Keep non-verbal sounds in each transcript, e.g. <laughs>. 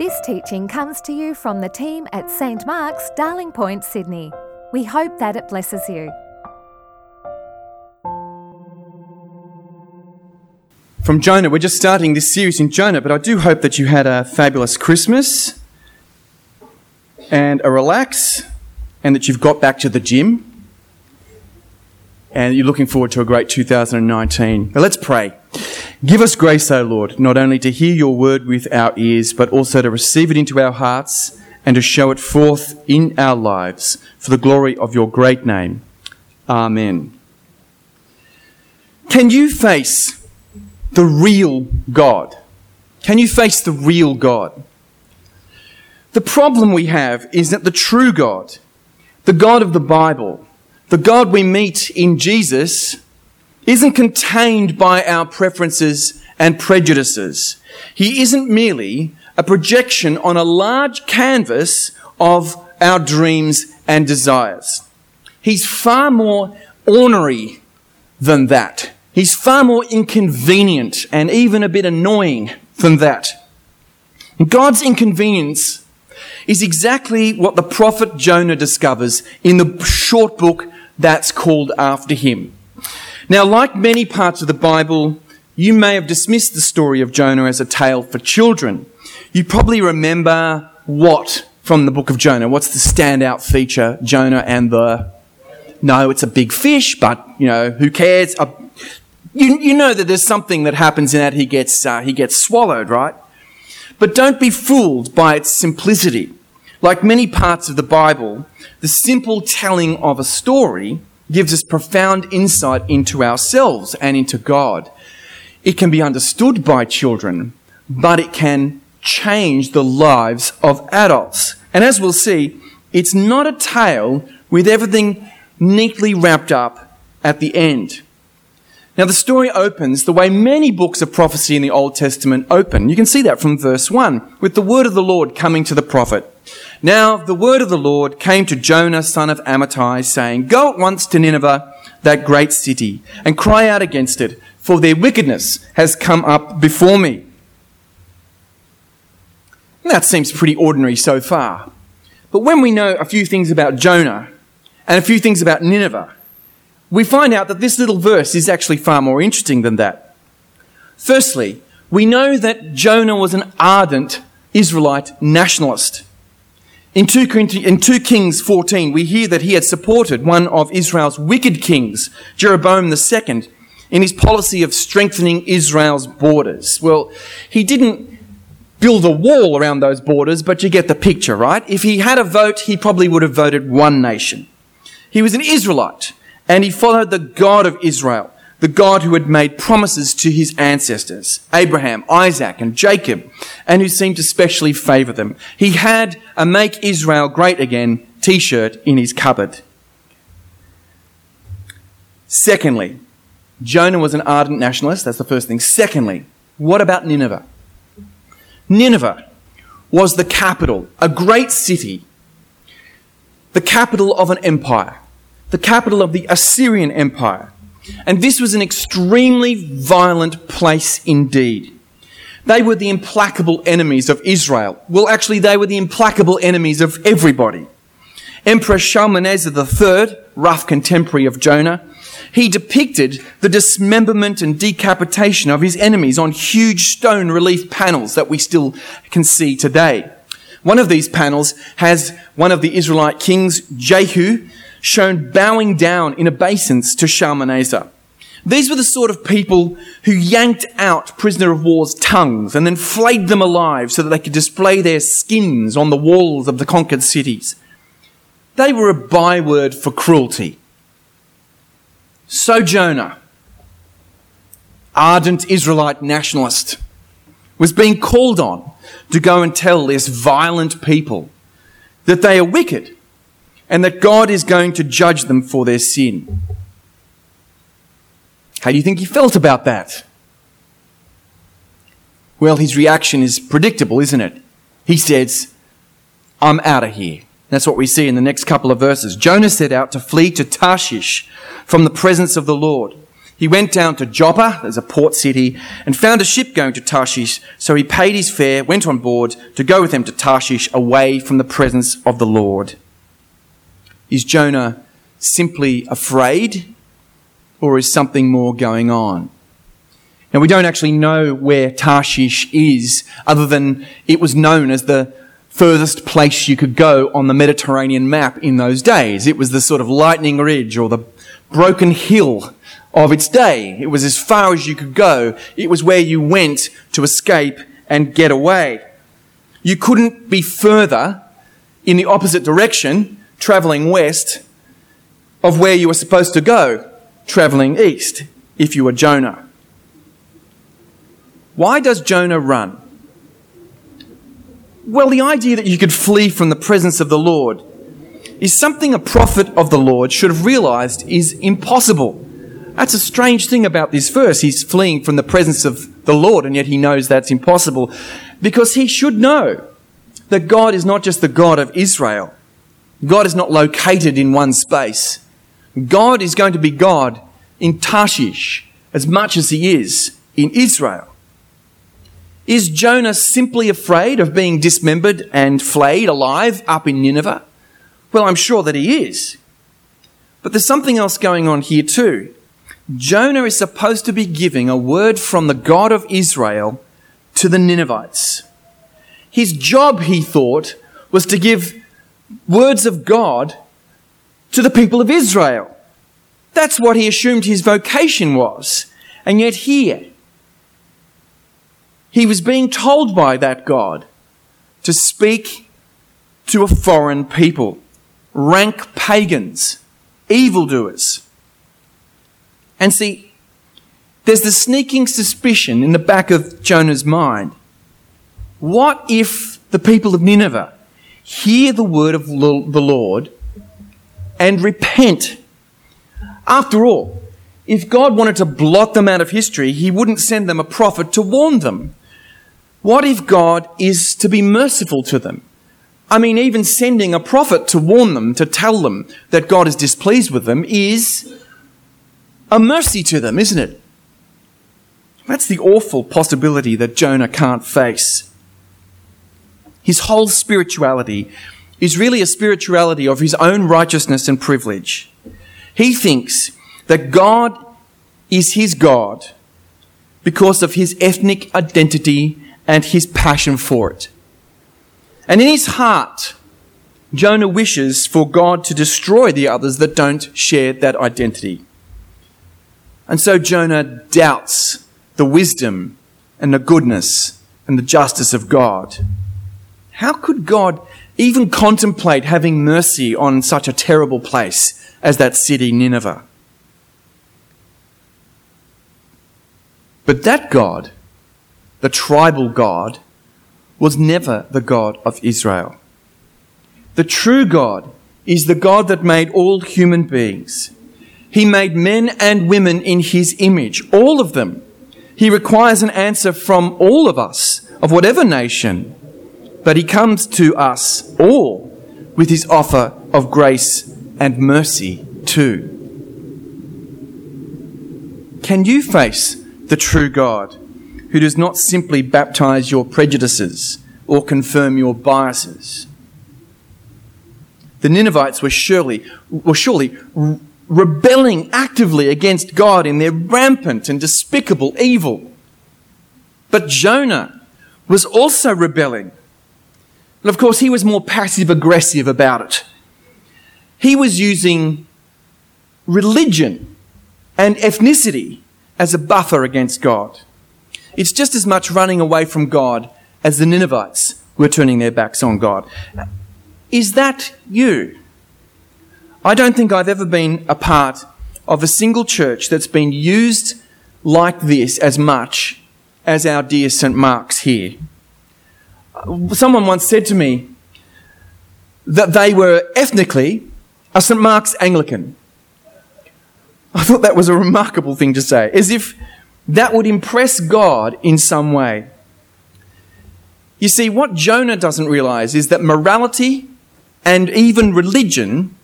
This teaching comes to you from the team at St Mark's, Darling Point, Sydney. We hope that it blesses you. From Jonah, we're just starting this series in Jonah, but I do hope that you had a fabulous Christmas and a relax, and that you've got back to the gym, and you're looking forward to a great 2019. But let's pray. Give us grace, O Lord, not only to hear your word with our ears, but also to receive it into our hearts and to show it forth in our lives for the glory of your great name. Amen. Can you face the real God? Can you face the real God? The problem we have is that the true God, the God of the Bible, the God we meet in Jesus, isn't contained by our preferences and prejudices. He isn't merely a projection on a large canvas of our dreams and desires. He's far more ornery than that. He's far more inconvenient and even a bit annoying than that. God's inconvenience is exactly what the prophet Jonah discovers in the short book that's called after him. Now, like many parts of the Bible, you may have dismissed the story of Jonah as a tale for children. You probably remember what from the book of Jonah? What's the standout feature? Jonah and the. No, it's a big fish, but, you know, who cares? Uh, you, you know that there's something that happens in that he gets, uh, he gets swallowed, right? But don't be fooled by its simplicity. Like many parts of the Bible, the simple telling of a story gives us profound insight into ourselves and into God. It can be understood by children, but it can change the lives of adults. And as we'll see, it's not a tale with everything neatly wrapped up at the end. Now, the story opens the way many books of prophecy in the Old Testament open. You can see that from verse 1, with the word of the Lord coming to the prophet. Now the word of the Lord came to Jonah, son of Amittai, saying, Go at once to Nineveh, that great city, and cry out against it, for their wickedness has come up before me. That seems pretty ordinary so far. But when we know a few things about Jonah and a few things about Nineveh, we find out that this little verse is actually far more interesting than that. Firstly, we know that Jonah was an ardent Israelite nationalist. In 2, in 2 Kings 14, we hear that he had supported one of Israel's wicked kings, Jeroboam II, in his policy of strengthening Israel's borders. Well, he didn't build a wall around those borders, but you get the picture, right? If he had a vote, he probably would have voted one nation. He was an Israelite, and he followed the God of Israel the God who had made promises to his ancestors, Abraham, Isaac, and Jacob, and who seemed to specially favor them. He had a Make Israel Great Again t shirt in his cupboard. Secondly, Jonah was an ardent nationalist. That's the first thing. Secondly, what about Nineveh? Nineveh was the capital, a great city, the capital of an empire, the capital of the Assyrian Empire. And this was an extremely violent place indeed. They were the implacable enemies of Israel. Well, actually, they were the implacable enemies of everybody. Emperor Shalmaneser III, rough contemporary of Jonah, he depicted the dismemberment and decapitation of his enemies on huge stone relief panels that we still can see today. One of these panels has one of the Israelite kings, Jehu, shown bowing down in obeisance to Shalmaneser. These were the sort of people who yanked out prisoner of war's tongues and then flayed them alive so that they could display their skins on the walls of the conquered cities. They were a byword for cruelty. So Jonah, ardent Israelite nationalist, was being called on to go and tell this violent people that they are wicked and that God is going to judge them for their sin. How do you think he felt about that? Well, his reaction is predictable, isn't it? He says, I'm out of here. That's what we see in the next couple of verses. Jonah set out to flee to Tarshish from the presence of the Lord. He went down to Joppa, there's a port city, and found a ship going to Tarshish. So he paid his fare, went on board to go with them to Tarshish away from the presence of the Lord. Is Jonah simply afraid, or is something more going on? Now, we don't actually know where Tarshish is, other than it was known as the furthest place you could go on the Mediterranean map in those days. It was the sort of lightning ridge or the broken hill of its day. It was as far as you could go. It was where you went to escape and get away. You couldn't be further in the opposite direction, traveling west, of where you were supposed to go, traveling east, if you were Jonah. Why does Jonah run? Well, the idea that you could flee from the presence of the Lord is something a prophet of the Lord should have realized is impossible. That's a strange thing about this verse. He's fleeing from the presence of the Lord, and yet he knows that's impossible because he should know that God is not just the God of Israel. God is not located in one space. God is going to be God in Tarshish as much as he is in Israel. Is Jonah simply afraid of being dismembered and flayed alive up in Nineveh? Well, I'm sure that he is. But there's something else going on here too. Jonah is supposed to be giving a word from the God of Israel to the Ninevites. His job, he thought, was to give words of God to the people of Israel. That's what he assumed his vocation was. And yet here, he was being told by that God to speak to a foreign people, rank pagans, evildoers. And see, there's the sneaking suspicion in the back of Jonah's mind. What if the people of Nineveh hear the word of the Lord and repent? After all, if God wanted to blot them out of history, he wouldn't send them a prophet to warn them. What if God is to be merciful to them? I mean, even sending a prophet to warn them, to tell them that God is displeased with them, is a mercy to them, isn't it? That's the awful possibility that Jonah can't face. His whole spirituality is really a spirituality of his own righteousness and privilege. He thinks that God is his God because of his ethnic identity and his passion for it. And in his heart, Jonah wishes for God to destroy the others that don't share that identity. And so Jonah doubts the wisdom and the goodness and the justice of God. How could God even contemplate having mercy on such a terrible place as that city, Nineveh? But that God the tribal God, was never the God of Israel. The true God is the God that made all human beings. He made men and women in his image, all of them. He requires an answer from all of us, of whatever nation, but he comes to us all with his offer of grace and mercy too. Can you face the true God? who does not simply baptize your prejudices or confirm your biases. The Ninevites were surely, were surely rebelling actively against God in their rampant and despicable evil. But Jonah was also rebelling. And of course, he was more passive aggressive about it. He was using religion and ethnicity as a buffer against God. It's just as much running away from God as the Ninevites were turning their backs on God. Is that you? I don't think I've ever been a part of a single church that's been used like this as much as our dear St. Mark's here. Someone once said to me that they were ethnically a St. Mark's Anglican. I thought that was a remarkable thing to say, as if that would impress God in some way. You see, what Jonah doesn't realize is that morality and even religion,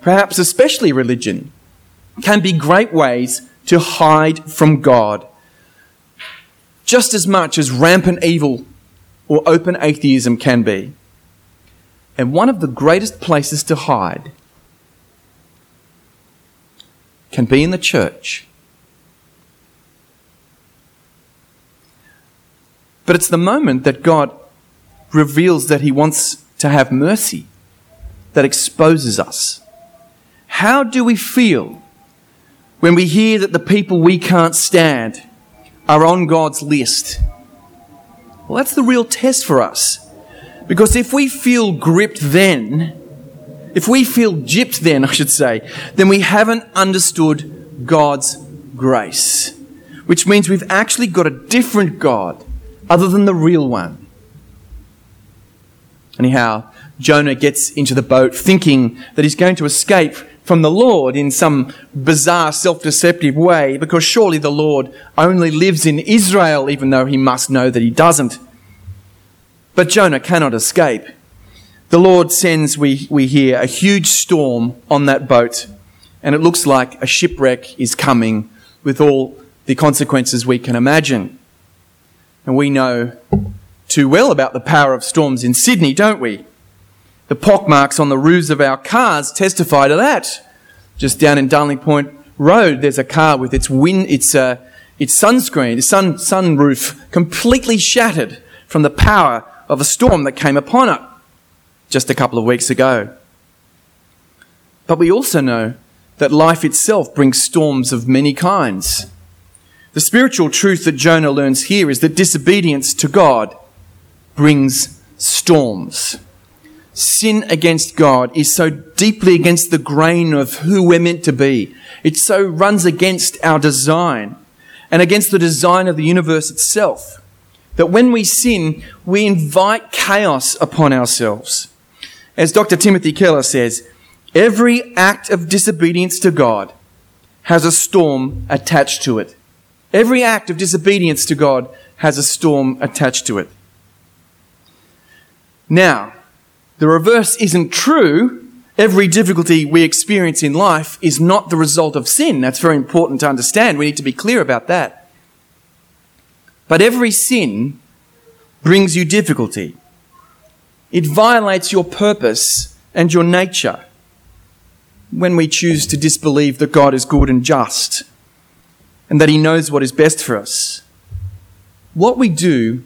perhaps especially religion, can be great ways to hide from God just as much as rampant evil or open atheism can be. And one of the greatest places to hide can be in the church. But it's the moment that God reveals that He wants to have mercy that exposes us. How do we feel when we hear that the people we can't stand are on God's list? Well, that's the real test for us. Because if we feel gripped then, if we feel gypped then, <laughs> I should say, then we haven't understood God's grace. Which means we've actually got a different God other than the real one. Anyhow, Jonah gets into the boat thinking that he's going to escape from the Lord in some bizarre, self deceptive way because surely the Lord only lives in Israel, even though he must know that he doesn't. But Jonah cannot escape. The Lord sends, we, we hear, a huge storm on that boat, and it looks like a shipwreck is coming with all the consequences we can imagine. And we know too well about the power of storms in Sydney, don't we? The pockmarks on the roofs of our cars testify to that. Just down in Darling Point Road, there's a car with its wind, its, uh, its sunscreen, sun, sunroof completely shattered from the power of a storm that came upon it just a couple of weeks ago. But we also know that life itself brings storms of many kinds. The spiritual truth that Jonah learns here is that disobedience to God brings storms. Sin against God is so deeply against the grain of who we're meant to be. It so runs against our design and against the design of the universe itself that when we sin, we invite chaos upon ourselves. As Dr. Timothy Keller says, every act of disobedience to God has a storm attached to it. Every act of disobedience to God has a storm attached to it. Now, the reverse isn't true. Every difficulty we experience in life is not the result of sin. That's very important to understand. We need to be clear about that. But every sin brings you difficulty. It violates your purpose and your nature when we choose to disbelieve that God is good and just and that He knows what is best for us. What we do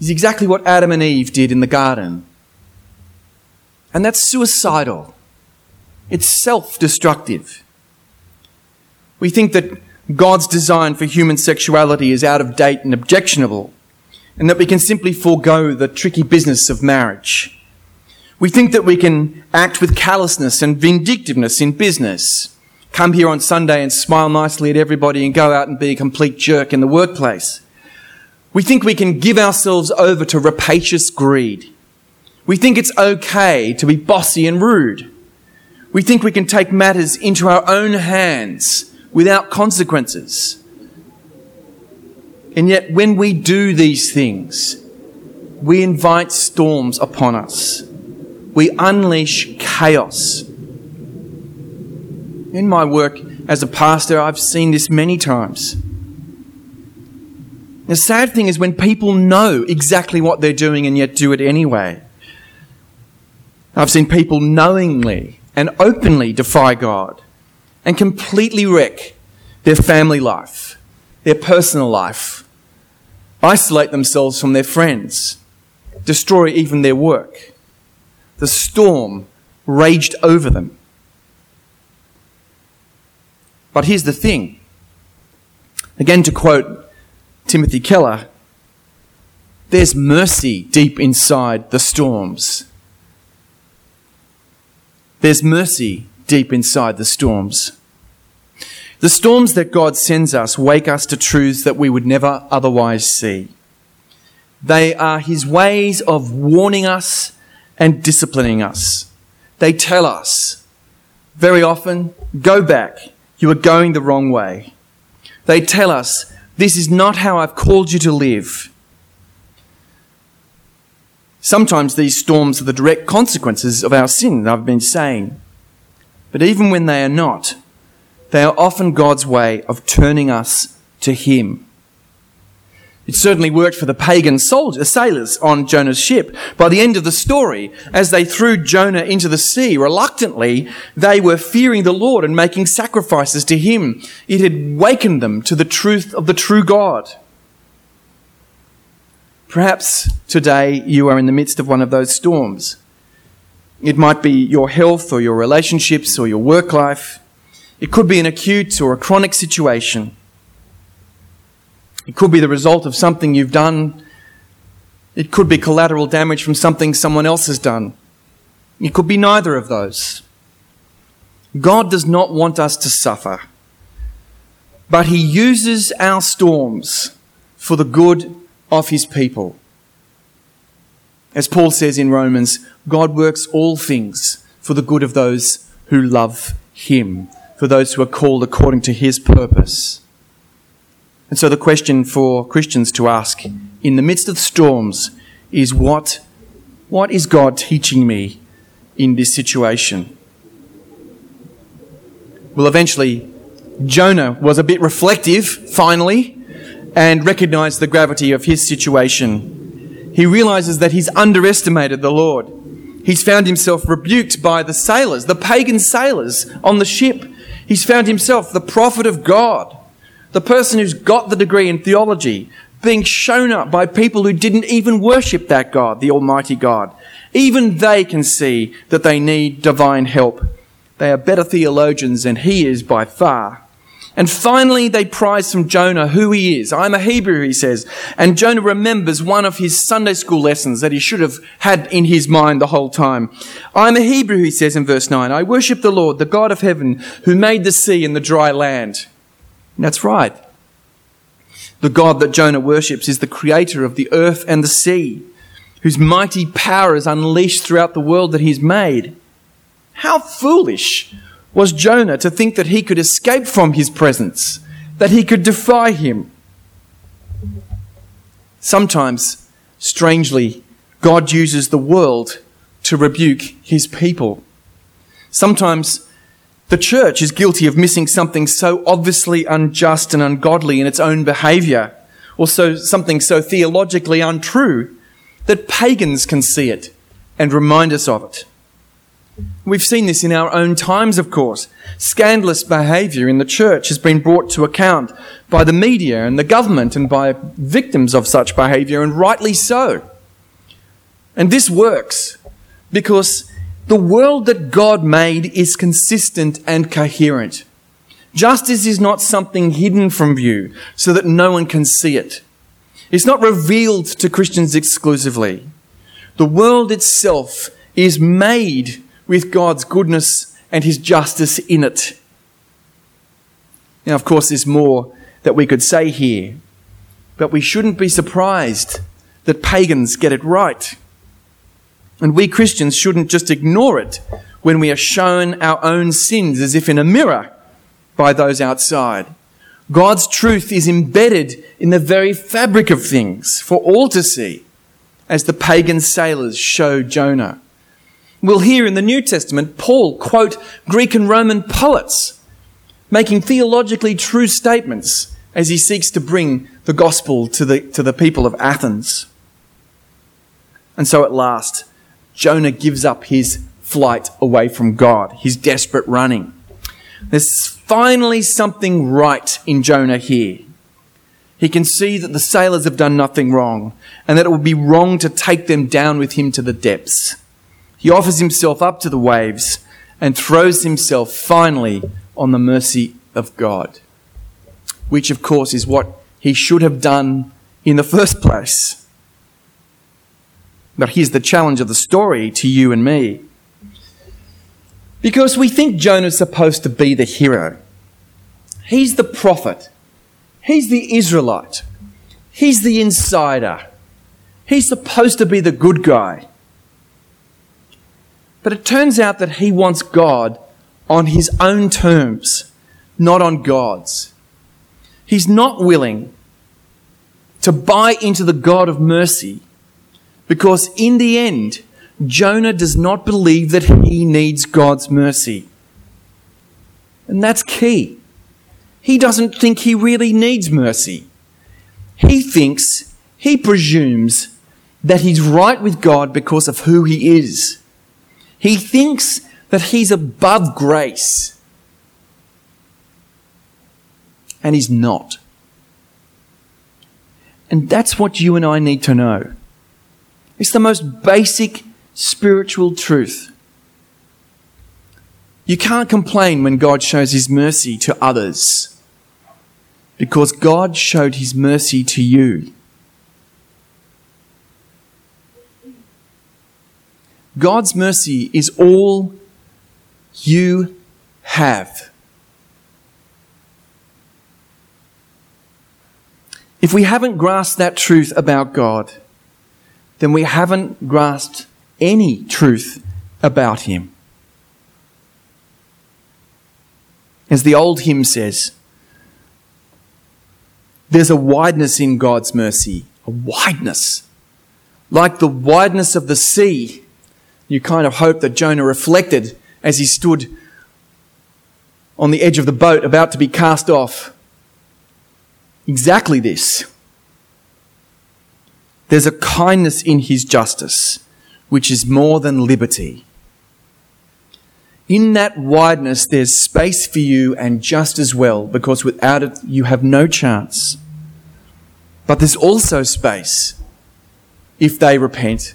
is exactly what Adam and Eve did in the garden. And that's suicidal. It's self destructive. We think that God's design for human sexuality is out of date and objectionable, and that we can simply forego the tricky business of marriage. We think that we can act with callousness and vindictiveness in business, come here on Sunday and smile nicely at everybody and go out and be a complete jerk in the workplace. We think we can give ourselves over to rapacious greed. We think it's okay to be bossy and rude. We think we can take matters into our own hands without consequences. And yet, when we do these things, we invite storms upon us. We unleash chaos. In my work as a pastor, I've seen this many times. The sad thing is when people know exactly what they're doing and yet do it anyway. I've seen people knowingly and openly defy God and completely wreck their family life, their personal life, isolate themselves from their friends, destroy even their work. The storm raged over them. But here's the thing. Again, to quote Timothy Keller, there's mercy deep inside the storms. There's mercy deep inside the storms. The storms that God sends us wake us to truths that we would never otherwise see. They are His ways of warning us and disciplining us. They tell us, very often, go back, you are going the wrong way. They tell us, this is not how I've called you to live. Sometimes these storms are the direct consequences of our sin, I've been saying. But even when they are not, They are often God's way of turning us to Him. It certainly worked for the pagan soldiers, uh, sailors on Jonah's ship. By the end of the story, as they threw Jonah into the sea, reluctantly, they were fearing the Lord and making sacrifices to Him. It had wakened them to the truth of the true God. Perhaps today you are in the midst of one of those storms. It might be your health or your relationships or your work life. It could be an acute or a chronic situation. It could be the result of something you've done. It could be collateral damage from something someone else has done. It could be neither of those. God does not want us to suffer, but He uses our storms for the good of His people. As Paul says in Romans, God works all things for the good of those who love Him, for those who are called according to His purpose. And so the question for Christians to ask in the midst of storms is what, what is God teaching me in this situation? Well, eventually, Jonah was a bit reflective, finally, and recognized the gravity of his situation. He realizes that he's underestimated the Lord. He's found himself rebuked by the sailors, the pagan sailors on the ship. He's found himself the prophet of God the person who's got the degree in theology, being shown up by people who didn't even worship that God, the Almighty God. Even they can see that they need divine help. They are better theologians than he is by far. And finally, they prize from Jonah who he is. I'm a Hebrew, he says. And Jonah remembers one of his Sunday school lessons that he should have had in his mind the whole time. I'm a Hebrew, he says in verse 9. I worship the Lord, the God of heaven, who made the sea and the dry land. That's right. The God that Jonah worships is the creator of the earth and the sea, whose mighty power is unleashed throughout the world that he's made. How foolish was Jonah to think that he could escape from his presence, that he could defy him. Sometimes, strangely, God uses the world to rebuke his people. Sometimes the church is guilty of missing something so obviously unjust and ungodly in its own behavior, or so, something so theologically untrue, that pagans can see it and remind us of it. We've seen this in our own times, of course. Scandalous behavior in the church has been brought to account by the media and the government and by victims of such behavior, and rightly so. And this works because the world that God made is consistent and coherent. Justice is not something hidden from view so that no one can see it. It's not revealed to Christians exclusively. The world itself is made with God's goodness and His justice in it. Now, of course, there's more that we could say here, but we shouldn't be surprised that pagans get it right. And we Christians shouldn't just ignore it when we are shown our own sins as if in a mirror by those outside. God's truth is embedded in the very fabric of things for all to see, as the pagan sailors show Jonah. We'll hear in the New Testament Paul quote Greek and Roman poets, making theologically true statements as he seeks to bring the gospel to the, to the people of Athens. And so at last, Jonah gives up his flight away from God, his desperate running. There's finally something right in Jonah here. He can see that the sailors have done nothing wrong and that it would be wrong to take them down with him to the depths. He offers himself up to the waves and throws himself finally on the mercy of God, which of course is what he should have done in the first place. But here's the challenge of the story to you and me. Because we think Jonah's supposed to be the hero. He's the prophet. He's the Israelite. He's the insider. He's supposed to be the good guy. But it turns out that he wants God on his own terms, not on God's. He's not willing to buy into the God of mercy because in the end, Jonah does not believe that he needs God's mercy. And that's key. He doesn't think he really needs mercy. He thinks, he presumes that he's right with God because of who he is. He thinks that he's above grace. And he's not. And that's what you and I need to know. It's the most basic spiritual truth. You can't complain when God shows his mercy to others because God showed his mercy to you. God's mercy is all you have. If we haven't grasped that truth about God, then we haven't grasped any truth about Him. As the old hymn says, there's a wideness in God's mercy, a wideness. Like the wideness of the sea, you kind of hope that Jonah reflected as he stood on the edge of the boat about to be cast off. Exactly this. There's a kindness in his justice, which is more than liberty. In that wideness, there's space for you and just as well, because without it, you have no chance. But there's also space, if they repent,